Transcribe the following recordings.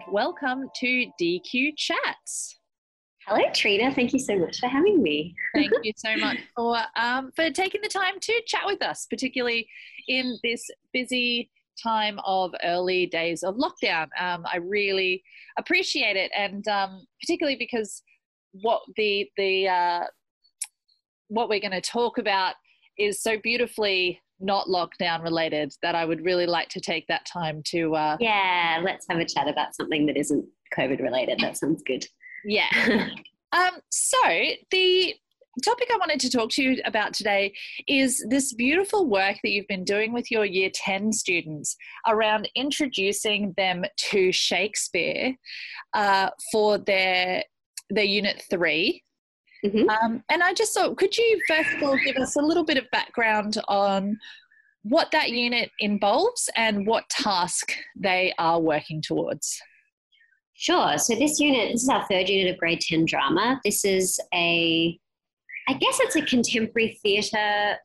And welcome to DQ Chats. Hello, Trina. Thank you so much for having me. Thank you so much for um, for taking the time to chat with us, particularly in this busy time of early days of lockdown. Um, I really appreciate it, and um, particularly because what the the uh, what we're going to talk about is so beautifully not lockdown related that I would really like to take that time to. Uh, yeah, let's have a chat about something that isn't COVID related. That sounds good. Yeah. um, so the topic I wanted to talk to you about today is this beautiful work that you've been doing with your year 10 students around introducing them to Shakespeare uh, for their their unit 3 Mm-hmm. um, and I just thought, could you first of all give us a little bit of background on what that unit involves and what task they are working towards? Sure. So this unit, this is our third unit of grade 10 drama. This is a, I guess it's a contemporary theatre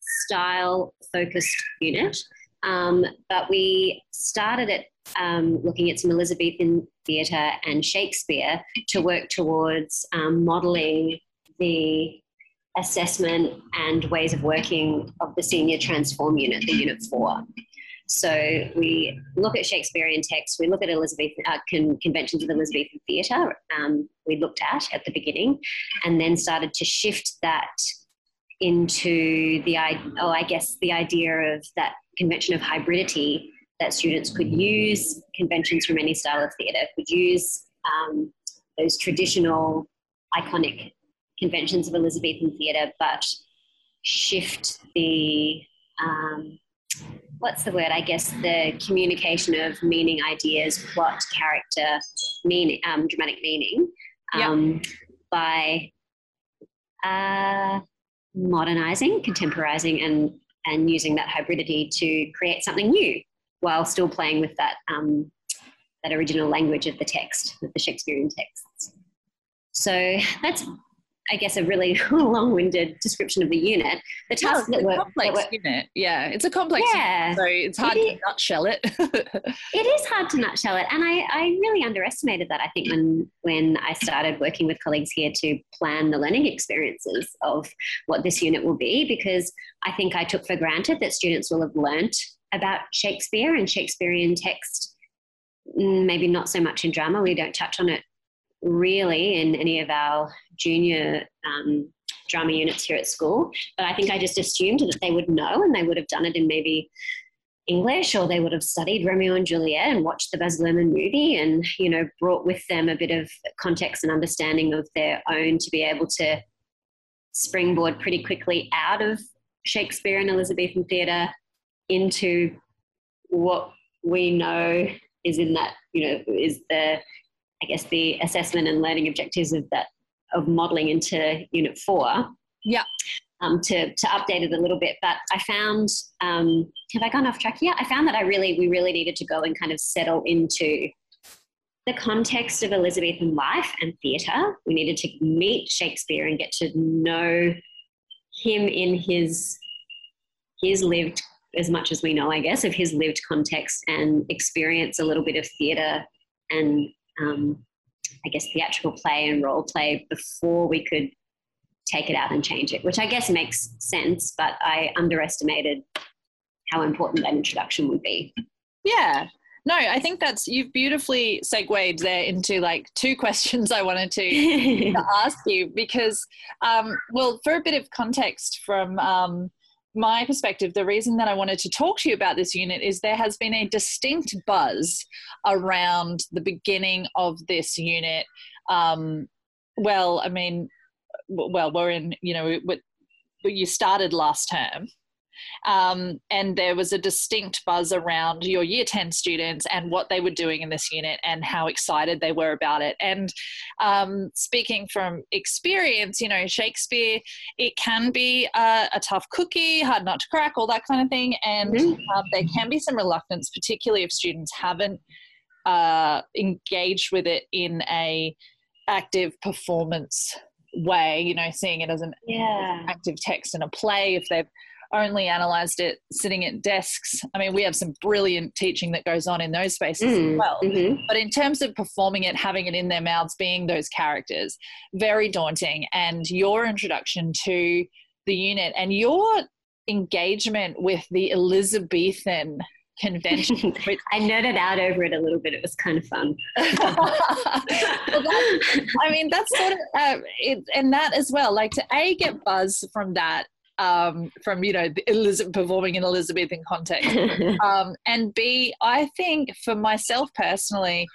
style focused unit. Um, but we started it um, looking at some Elizabethan theatre and Shakespeare to work towards um, modelling the assessment and ways of working of the senior transform unit, the unit four. So we look at Shakespearean texts, we look at Elizabethan uh, con- conventions of Elizabethan theatre. Um, we looked at at the beginning, and then started to shift that into the oh, I guess the idea of that convention of hybridity that students could use conventions from any style of theatre, could use um, those traditional iconic conventions of Elizabethan theatre, but shift the um, what's the word? I guess the communication of meaning, ideas, plot, character, meaning, um, dramatic meaning, um, yep. by uh, modernizing, contemporizing, and and using that hybridity to create something new while still playing with that um, that original language of the text, of the Shakespearean texts. So that's I guess, a really long-winded description of the unit. The task that we're, complex that unit, yeah, it's a complex yeah, unit, so it's hard it to nutshell it. it is hard to nutshell it, and I, I really underestimated that. I think when when I started working with colleagues here to plan the learning experiences of what this unit will be, because I think I took for granted that students will have learnt about Shakespeare and Shakespearean text. Mm, maybe not so much in drama. We don't touch on it really in any of our junior um, drama units here at school. But I think I just assumed that they would know and they would have done it in maybe English or they would have studied Romeo and Juliet and watched the Baz Luhrmann movie and, you know, brought with them a bit of context and understanding of their own to be able to springboard pretty quickly out of Shakespeare and Elizabethan theatre into what we know is in that, you know, is the I guess the assessment and learning objectives of that of modelling into Unit Four. Yeah. Um, to to update it a little bit, but I found um, have I gone off track here? I found that I really we really needed to go and kind of settle into the context of Elizabethan life and theatre. We needed to meet Shakespeare and get to know him in his his lived as much as we know, I guess, of his lived context and experience a little bit of theatre and um, I guess, theatrical play and role play before we could take it out and change it, which I guess makes sense, but I underestimated how important that introduction would be. Yeah. No, I think that's you've beautifully segued there into like two questions I wanted to, to ask you because, um, well, for a bit of context from um, my perspective, the reason that I wanted to talk to you about this unit is there has been a distinct buzz around the beginning of this unit. Um, well, I mean, well, we're in, you know, you started last term um, and there was a distinct buzz around your year 10 students and what they were doing in this unit and how excited they were about it. And um, speaking from experience, you know, Shakespeare, it can be a, a, tough cookie, hard not to crack, all that kind of thing. And mm-hmm. um, there can be some reluctance, particularly if students haven't uh, engaged with it in a active performance way you know seeing it as an yeah. active text in a play if they've only analyzed it sitting at desks. I mean, we have some brilliant teaching that goes on in those spaces mm, as well. Mm-hmm. But in terms of performing it, having it in their mouths, being those characters, very daunting. And your introduction to the unit and your engagement with the Elizabethan convention. I nerded out over it a little bit. It was kind of fun. well, I mean, that's sort of, uh, it, and that as well, like to A, get buzz from that um, from you know Elizabeth performing in Elizabethan context, um, and B, I think for myself personally,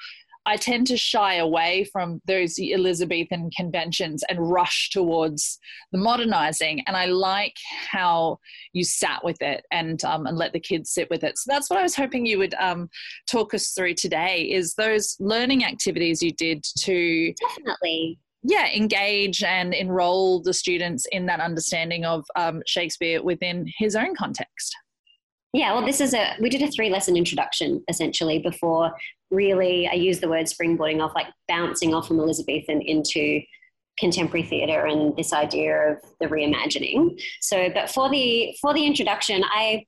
I tend to shy away from those Elizabethan conventions and rush towards the modernizing. And I like how you sat with it and um, and let the kids sit with it. So that's what I was hoping you would um, talk us through today. Is those learning activities you did to definitely yeah engage and enroll the students in that understanding of um, Shakespeare within his own context. Yeah, well, this is a we did a three lesson introduction essentially before really I use the word springboarding off like bouncing off from Elizabethan into contemporary theatre and this idea of the reimagining. So, but for the for the introduction, I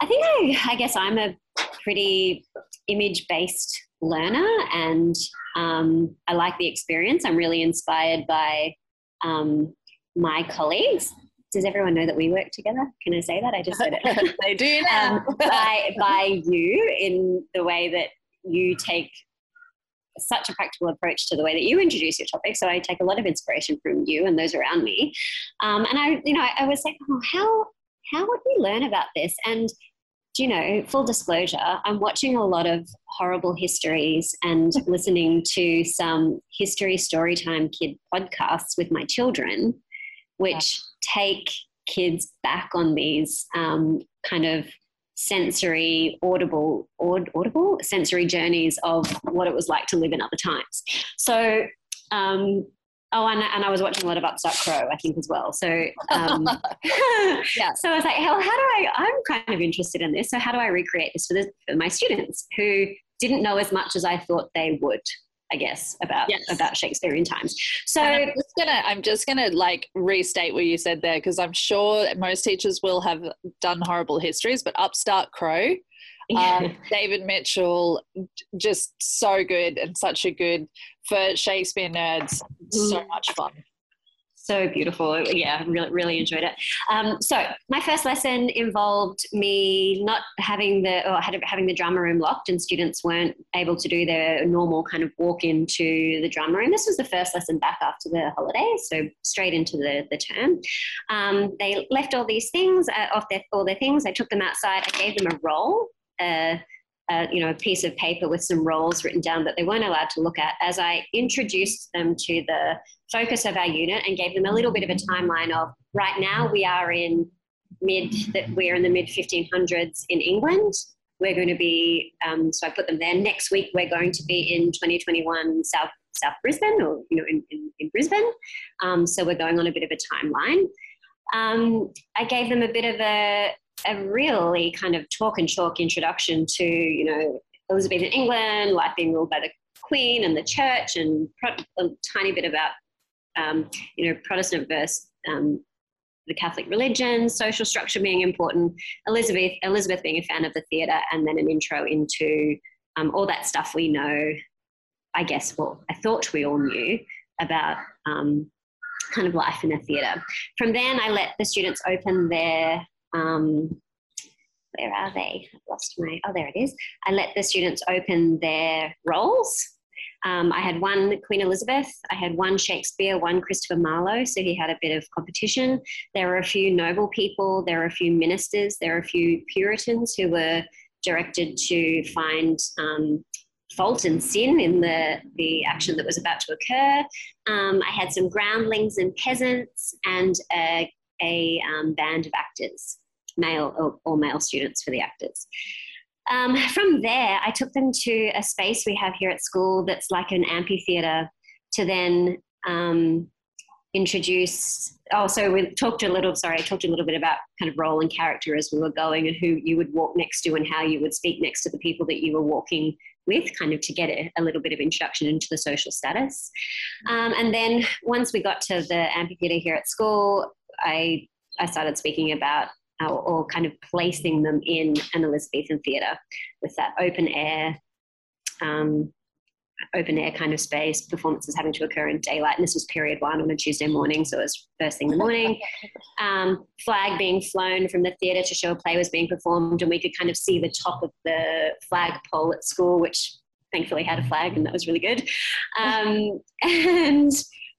I think I I guess I'm a pretty image based learner and um, I like the experience. I'm really inspired by um, my colleagues does everyone know that we work together? Can I say that? I just said it. they do now. um, by, by you in the way that you take such a practical approach to the way that you introduce your topic. So I take a lot of inspiration from you and those around me. Um, and I, you know, I, I was like, oh, how how would we learn about this? And you know, full disclosure, I'm watching a lot of horrible histories and listening to some history storytime kid podcasts with my children which take kids back on these um, kind of sensory audible aud- audible? Sensory journeys of what it was like to live in other times. So um, oh and, and i was watching a lot of upstart crow i think as well so um, yeah so i was like how, how do i i'm kind of interested in this so how do i recreate this for, this, for my students who didn't know as much as i thought they would I guess about yes. about Shakespearean times. So I'm just gonna I'm just gonna like restate what you said there because I'm sure most teachers will have done horrible histories, but Upstart Crow, um, David Mitchell, just so good and such a good for Shakespeare nerds. So mm. much fun so beautiful. Yeah, really, really enjoyed it. Um, so my first lesson involved me not having the or having the drama room locked, and students weren't able to do their normal kind of walk into the drama room. This was the first lesson back after the holidays, so straight into the the term. Um, they left all these things uh, off their all their things. I took them outside. I gave them a roll. Uh, uh, you know, a piece of paper with some roles written down that they weren't allowed to look at as I introduced them to the focus of our unit and gave them a little bit of a timeline of right now we are in mid that we're in the mid 1500s in England. We're going to be um, so I put them there. Next week we're going to be in 2021 South South Brisbane or you know in, in, in Brisbane. Um, so we're going on a bit of a timeline. Um, I gave them a bit of a a really kind of talk and chalk introduction to, you know, Elizabethan England, life being ruled by the Queen and the Church, and a tiny bit about, um, you know, Protestant versus um, the Catholic religion, social structure being important, Elizabeth, Elizabeth being a fan of the theatre, and then an intro into um, all that stuff we know. I guess, well, I thought we all knew about um, kind of life in the theatre. From then, I let the students open their um, where are they? I've lost my, oh, there it is. I let the students open their roles. Um, I had one Queen Elizabeth, I had one Shakespeare, one Christopher Marlowe, so he had a bit of competition. There were a few noble people, there were a few ministers, there were a few Puritans who were directed to find um, fault and sin in the, the action that was about to occur. Um, I had some groundlings and peasants and a, a um, band of actors male or, or male students for the actors. Um, from there, I took them to a space we have here at school that's like an amphitheater to then um, introduce. Oh, so we talked a little, sorry, I talked a little bit about kind of role and character as we were going and who you would walk next to and how you would speak next to the people that you were walking with, kind of to get a, a little bit of introduction into the social status. Um, and then once we got to the amphitheater here at school, I I started speaking about or, or kind of placing them in an Elizabethan theatre with that open air um, open air kind of space, performances having to occur in daylight. And this was period one on a Tuesday morning, so it was first thing in the morning. Um, flag being flown from the theatre to show a play was being performed, and we could kind of see the top of the flag pole at school, which thankfully had a flag, and that was really good. Um, and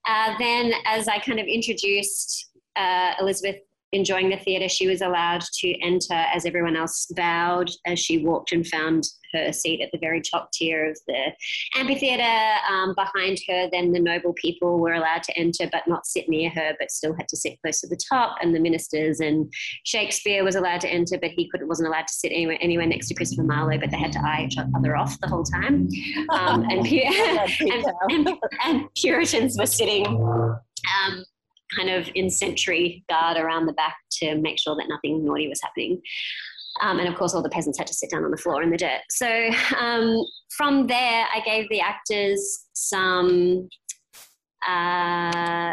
uh, then as I kind of introduced uh, Elizabeth enjoying the theatre, she was allowed to enter as everyone else bowed as she walked and found her seat at the very top tier of the amphitheatre. Um, behind her, then the noble people were allowed to enter but not sit near her, but still had to sit close to the top. And the ministers and Shakespeare was allowed to enter, but he couldn't, wasn't allowed to sit anywhere, anywhere next to Christopher Marlowe, but they had to eye each other off the whole time. Um, and, and, and, and, Puritans were sitting. Um, kind of in sentry guard around the back to make sure that nothing naughty was happening. Um, and of course, all the peasants had to sit down on the floor in the dirt. So um, from there, I gave the actors some uh,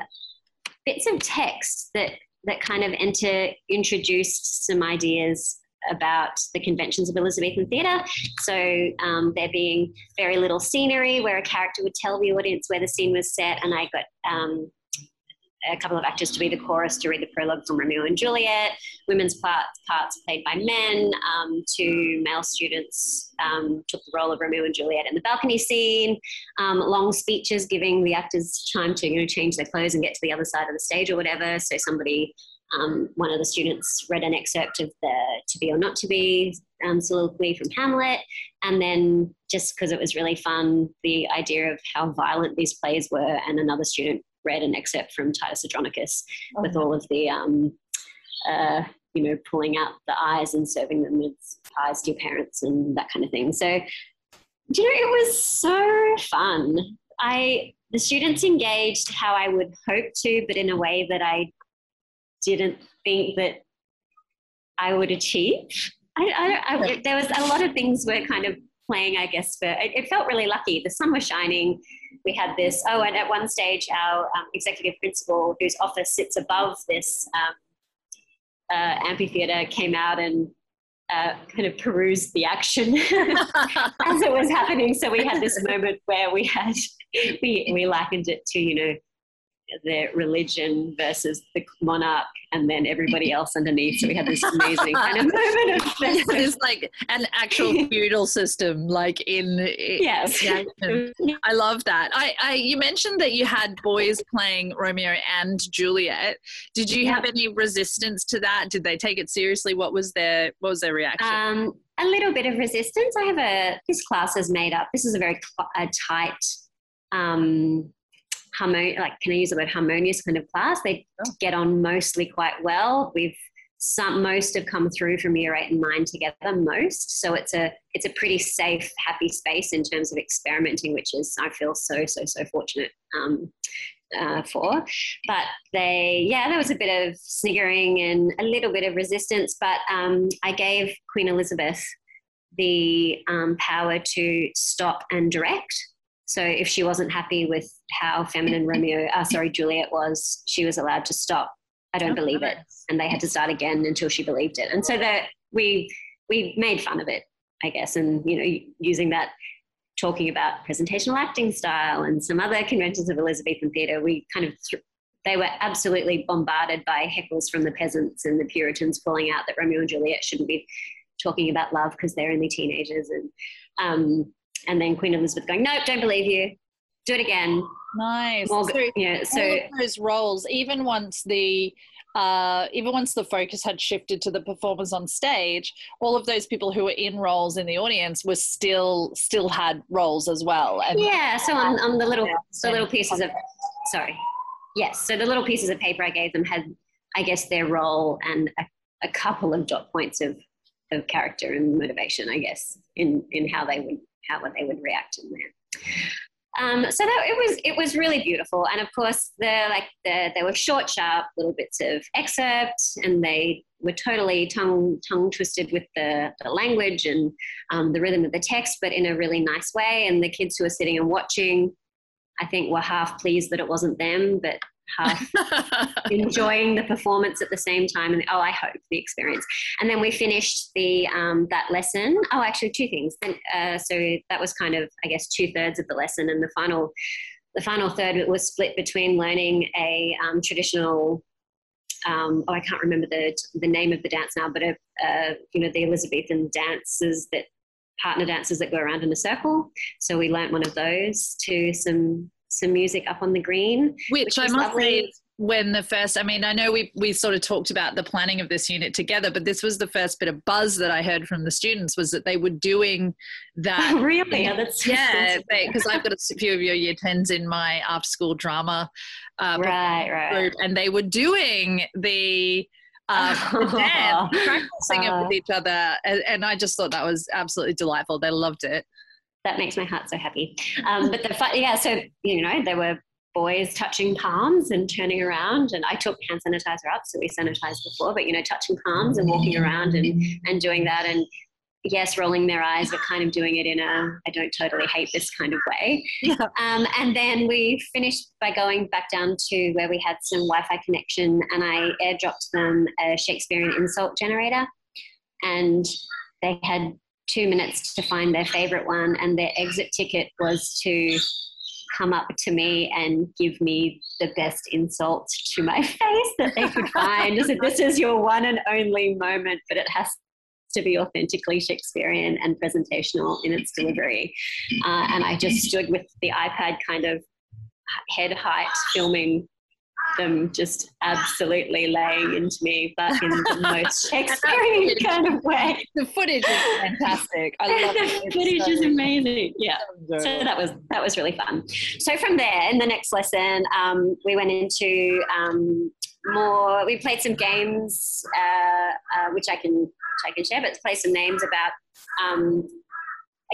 bits of text that that kind of enter introduced some ideas about the conventions of Elizabethan theatre. So um, there being very little scenery where a character would tell the audience where the scene was set, and I got um, a couple of actors to be the chorus to read the prologue from Romeo and Juliet, women's parts, parts played by men, um, two male students um, took the role of Romeo and Juliet in the balcony scene, um, long speeches giving the actors time to you know, change their clothes and get to the other side of the stage or whatever. So somebody, um, one of the students read an excerpt of the To Be or Not to Be um, soliloquy from Hamlet, and then just because it was really fun, the idea of how violent these plays were, and another student read an excerpt from Titus Andronicus oh. with all of the, um, uh, you know, pulling out the eyes and serving them as pies to your parents and that kind of thing. So, you know, it was so fun. I the students engaged how I would hope to, but in a way that I didn't think that I would achieve. I, I, I, there was a lot of things were kind of playing, I guess, for it, it, felt really lucky. The sun was shining. We had this, oh, and at one stage, our um, executive principal, whose office sits above this um, uh, amphitheater, came out and uh, kind of perused the action as it was happening. So we had this moment where we had, we, we likened it to, you know, the religion versus the monarch and then everybody else underneath. So we had this amazing kind of moment of it's like an actual feudal system, like in yes. I love that. I, I you mentioned that you had boys playing Romeo and Juliet. Did you have any resistance to that? Did they take it seriously? What was their what was their reaction? Um, a little bit of resistance. I have a this class is made up. This is a very cl- a tight um, harmonious, like can I use the word harmonious kind of class. They get on mostly quite well. We've some most have come through from year eight and nine together most so it's a it's a pretty safe happy space in terms of experimenting which is i feel so so so fortunate um, uh, for but they yeah there was a bit of sniggering and a little bit of resistance but um, i gave queen elizabeth the um, power to stop and direct so if she wasn't happy with how feminine Romeo, uh, sorry, Juliet was, she was allowed to stop. I don't oh, believe it, and they had to start again until she believed it. And so that we we made fun of it, I guess, and you know, using that, talking about presentational acting style and some other conventions of Elizabethan theatre, we kind of th- they were absolutely bombarded by heckles from the peasants and the Puritans pulling out that Romeo and Juliet shouldn't be talking about love because they're only teenagers and um, and then Queen Elizabeth going, nope, don't believe you. Do it again. Nice. More, so, yeah, so those roles, even once the uh, even once the focus had shifted to the performers on stage, all of those people who were in roles in the audience were still still had roles as well. And yeah. So on, on the little the little pieces of sorry, yes. So the little pieces of paper I gave them had, I guess, their role and a, a couple of dot points of of character and motivation. I guess in in how they would how they would react in there. Um, so that, it was it was really beautiful, and of course the like the they were short, sharp little bits of excerpts, and they were totally tongue tongue twisted with the, the language and um, the rhythm of the text, but in a really nice way. And the kids who were sitting and watching, I think, were half pleased that it wasn't them, but half enjoying the performance at the same time and oh i hope the experience. And then we finished the um, that lesson. Oh actually two things. And uh, so that was kind of i guess two thirds of the lesson and the final the final third was split between learning a um, traditional um, oh, I can't remember the the name of the dance now, but a, uh, you know the Elizabethan dances that partner dances that go around in a circle. So we learnt one of those to some some music up on the green, which, which I must lovely. say when the first i mean i know we we sort of talked about the planning of this unit together but this was the first bit of buzz that i heard from the students was that they were doing that. Oh, really? Yeah that's yeah because i've got a few of your year 10s in my after school drama uh, right right. group, and they were doing the um, dance, practicing uh, it with uh. each other and, and i just thought that was absolutely delightful. They loved it that makes my heart so happy. Um, but the fun, yeah, so you know, there were boys touching palms and turning around and I took hand sanitizer up so we sanitized before but you know touching palms and walking around and and doing that and yes rolling their eyes but kind of doing it in a I don't totally hate this kind of way yeah. um, and then we finished by going back down to where we had some Wi-Fi connection and I airdropped them a Shakespearean insult generator and they had two minutes to find their favorite one and their exit ticket was to come up to me and give me the best insult to my face that they could find. so this is your one and only moment, but it has to be authentically Shakespearean and presentational in its delivery. Uh, and I just stood with the iPad kind of head height filming them just absolutely laying into me, but in the most Shakespearean kind of way. The footage is fantastic. I love it. The footage so is amazing. Yeah. So that was that was really fun. So from there, in the next lesson, um, we went into um, more. We played some games, uh, uh, which I can which I can share, but to play some names about. Um,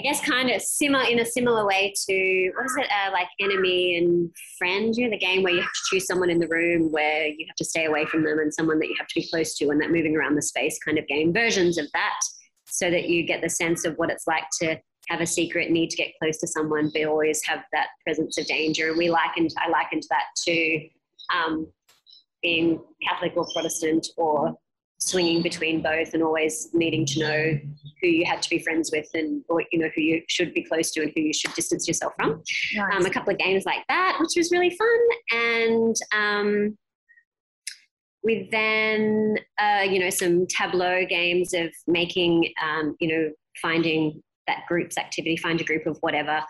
I guess kind of similar in a similar way to what is it uh, like enemy and friend? You know, the game where you have to choose someone in the room where you have to stay away from them and someone that you have to be close to, and that moving around the space kind of game versions of that, so that you get the sense of what it's like to have a secret need to get close to someone, but always have that presence of danger. And we likened I likened that to um, being Catholic or Protestant or swinging between both and always needing to know who you had to be friends with and or, you know who you should be close to and who you should distance yourself from nice. um, a couple of games like that which was really fun and um, we then uh, you know some tableau games of making um, you know finding that group's activity find a group of whatever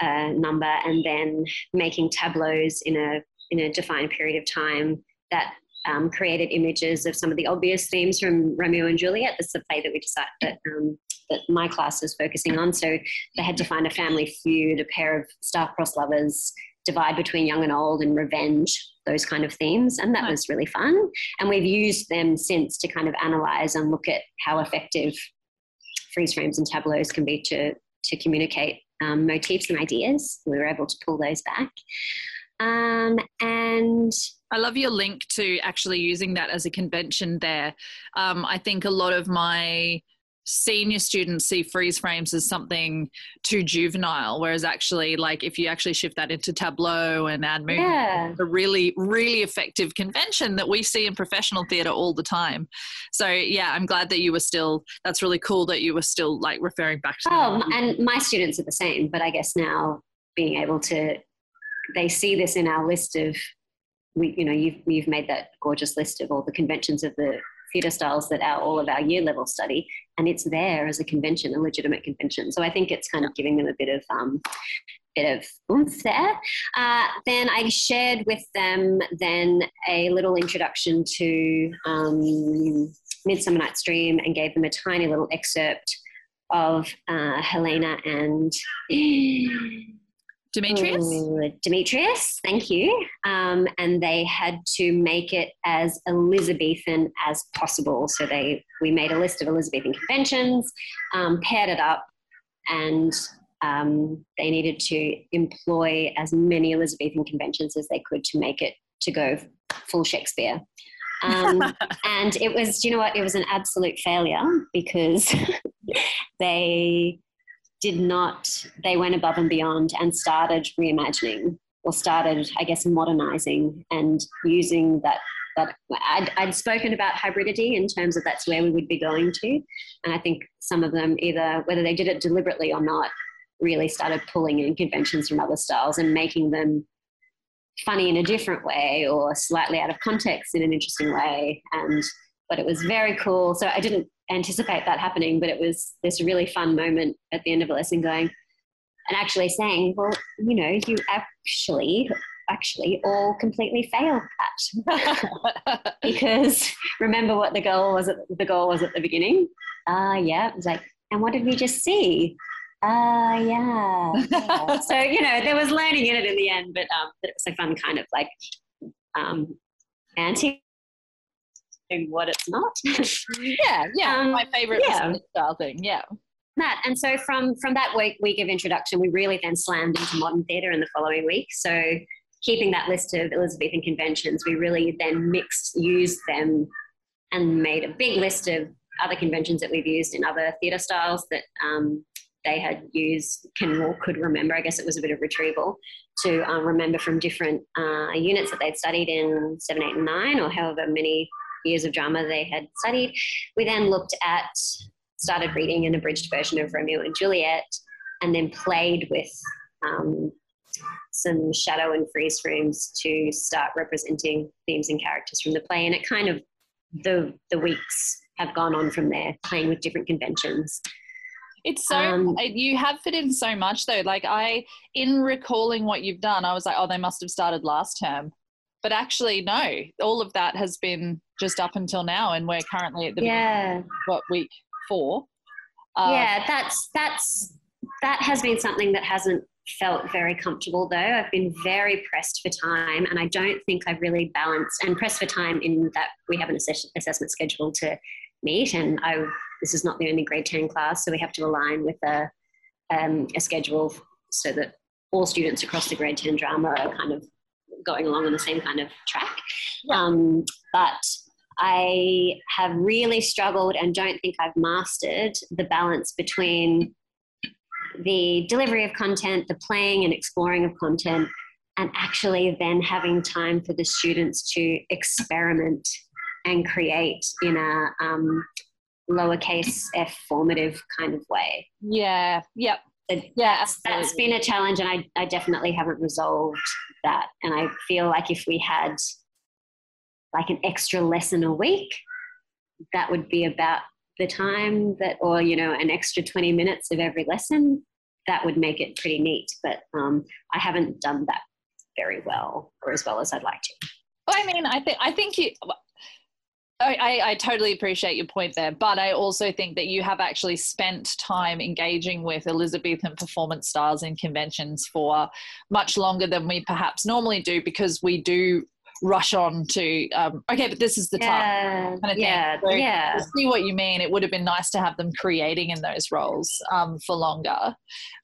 uh, number and then making tableaus in a in a defined period of time that um, created images of some of the obvious themes from Romeo and Juliet. This is a play that we decided that, um, that my class is focusing on. So they had to find a family feud, a pair of star-crossed lovers, divide between young and old, and revenge. Those kind of themes, and that was really fun. And we've used them since to kind of analyze and look at how effective freeze frames and tableaus can be to to communicate um, motifs and ideas. We were able to pull those back. Um, and I love your link to actually using that as a convention there. Um, I think a lot of my senior students see freeze frames as something too juvenile whereas actually like if you actually shift that into tableau and add movement yeah. a really really effective convention that we see in professional theater all the time so yeah i'm glad that you were still that's really cool that you were still like referring back to oh and my students are the same but i guess now being able to they see this in our list of we you know you've you've made that gorgeous list of all the conventions of the theatre styles that are all of our year level study and it's there as a convention a legitimate convention. So i think it's kind of giving them a bit of um, bit of oomph there. Uh, then i shared with them then a little introduction to um, midsummer night's dream and gave them a tiny little excerpt of uh, helena and Demetrius? Demetrius, thank you. Um, and they had to make it as Elizabethan as possible. So they we made a list of Elizabethan conventions, um, paired it up, and um, they needed to employ as many Elizabethan conventions as they could to make it to go full Shakespeare. Um, and it was, you know what, it was an absolute failure because they did not, they went above and beyond and started reimagining or started, I guess, modernizing and using that. That I'd, I'd spoken about hybridity in terms of that's where we would be going to, and I think some of them either whether they did it deliberately or not really started pulling in conventions from other styles and making them funny in a different way or slightly out of context in an interesting way and but it was very cool so i didn't anticipate that happening but it was this really fun moment at the end of a lesson going and actually saying well you know you actually actually all completely failed that because remember what the goal was at the goal was at the beginning ah uh, yeah it was like and what did we just see Ah, uh, yeah. yeah. so you know, there was learning in it in the end, but um, but it was a fun kind of like um, anti what it's not. yeah, yeah. Um, my favorite yeah. style thing. Yeah. That and so from from that week week of introduction, we really then slammed into modern theatre in the following week. So keeping that list of Elizabethan conventions, we really then mixed, used them, and made a big list of other conventions that we've used in other theatre styles that um, they had used can or could remember. I guess it was a bit of retrieval to um, remember from different uh, units that they'd studied in seven, eight, and nine, or however many years of drama they had studied. We then looked at, started reading an abridged version of Romeo and Juliet, and then played with um, some shadow and freeze frames to start representing themes and characters from the play. And it kind of the the weeks have gone on from there, playing with different conventions. It's so um, you have fit in so much though. Like I, in recalling what you've done, I was like, oh, they must have started last term, but actually, no. All of that has been just up until now, and we're currently at the yeah. what week four. Uh, yeah, that's that's that has been something that hasn't felt very comfortable though. I've been very pressed for time, and I don't think I've really balanced and pressed for time in that we have an assess- assessment schedule to meet, and I this is not the only grade 10 class, so we have to align with a, um, a schedule so that all students across the grade 10 drama are kind of going along on the same kind of track. Yeah. Um, but I have really struggled and don't think I've mastered the balance between the delivery of content, the playing and exploring of content, and actually then having time for the students to experiment and create in a um, lowercase f formative kind of way. Yeah, yep. Yeah, that's, that's been a challenge, and I, I definitely haven't resolved that. And I feel like if we had like an extra lesson a week, that would be about the time that, or you know, an extra 20 minutes of every lesson, that would make it pretty neat. But um, I haven't done that very well, or as well as I'd like to. Well, I mean, I think I think you. I, I, totally appreciate your point there, but I also think that you have actually spent time engaging with Elizabethan performance styles and conventions for much longer than we perhaps normally do because we do rush on to um, okay but this is the yeah, time kind of yeah, so yeah. see what you mean it would have been nice to have them creating in those roles um, for longer.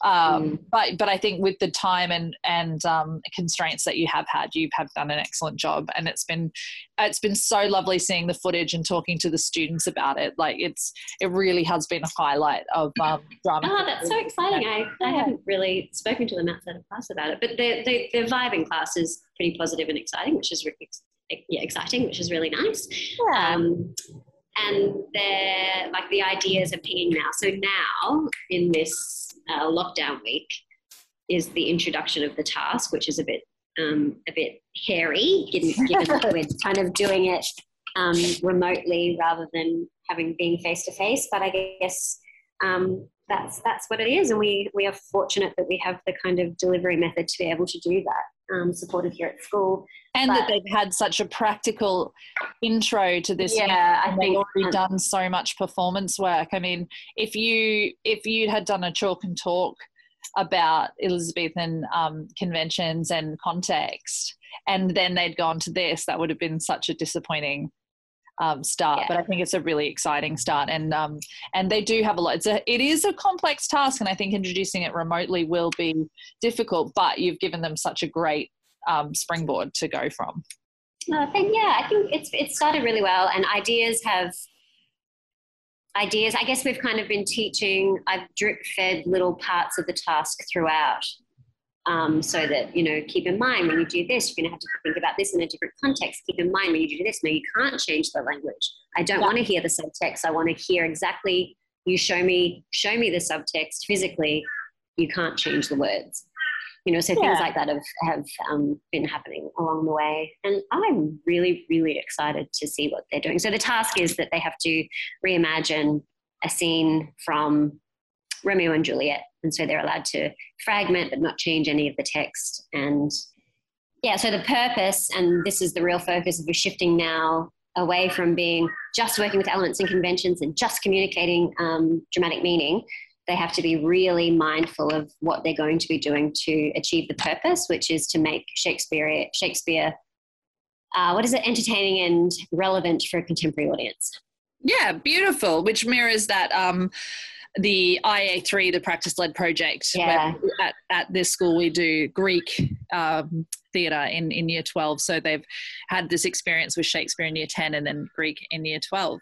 Um, mm. but but i think with the time and and um, constraints that you have had you have done an excellent job. And it's been it's been so lovely seeing the footage and talking to the students about it. Like it's it really has been a highlight of um, drama. Oh that's so exciting. I, I haven't really spoken to them outside of class about it but the, the, the vibe in class is pretty positive and exciting, which is really yeah, exciting, which is really nice. Yeah. Um, and they're like the ideas are pinging now. So now in this uh, lockdown week is the introduction of the task, which is a bit um, a bit hairy, given, given that we're kind of doing it um, remotely rather than having being face to face. But I guess um, that's that's what it is, and we we are fortunate that we have the kind of delivery method to be able to do that um, supported here at school. And but, that they've had such a practical intro to this. Yeah, I think they've already um, done so much performance work. I mean, if you if you had done a chalk and talk about Elizabethan um, conventions and context, and then they'd gone to this, that would have been such a disappointing um, start. Yeah. But I think it's a really exciting start, and um, and they do have a lot. It's a it is a complex task, and I think introducing it remotely will be difficult. But you've given them such a great um, springboard to go from. I think yeah, I think it's it started really well, and ideas have ideas. I guess we've kind of been teaching. I've drip fed little parts of the task throughout. Um, so that you know, keep in mind when you do this, you're going to have to think about this in a different context. Keep in mind when you do this. No, you can't change the language. I don't yeah. want to hear the subtext. I want to hear exactly. You show me, show me the subtext physically. You can't change the words you know so yeah. things like that have, have um, been happening along the way and i'm really really excited to see what they're doing so the task is that they have to reimagine a scene from romeo and juliet. And so they're allowed to fragment but not change any of the text. And yeah so the purpose and this is the real focus we're shifting now away from being just working with elements and conventions and just communicating um, dramatic meaning they have to be really mindful of what they're going to be doing to achieve the purpose, which is to make Shakespeare, Shakespeare, uh, what is it, entertaining and relevant for a contemporary audience. Yeah, beautiful, which mirrors that um, the IA3, the practice led project. Yeah. At, at this school, we do Greek um, theatre in, in year 12. So they've had this experience with Shakespeare in year 10 and then Greek in year 12.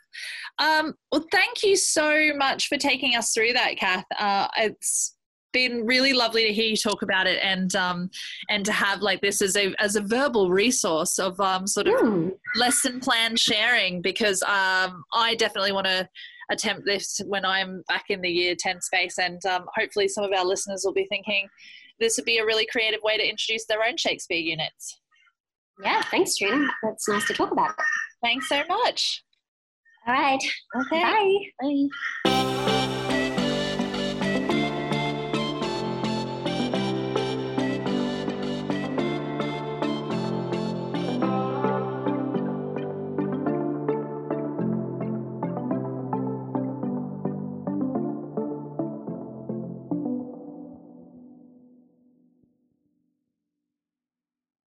Um, well, thank you so much for taking us through that, Kath. Uh, it's been really lovely to hear you talk about it and um, and to have like this as a as a verbal resource of um, sort of mm. lesson plan sharing because um, I definitely want to attempt this when I'm back in the year 10 space and um, hopefully some of our listeners will be thinking this would be a really creative way to introduce their own Shakespeare units. Yeah, thanks, Trina. That's nice to talk about. Thanks so much. All right. Okay. Bye. Bye.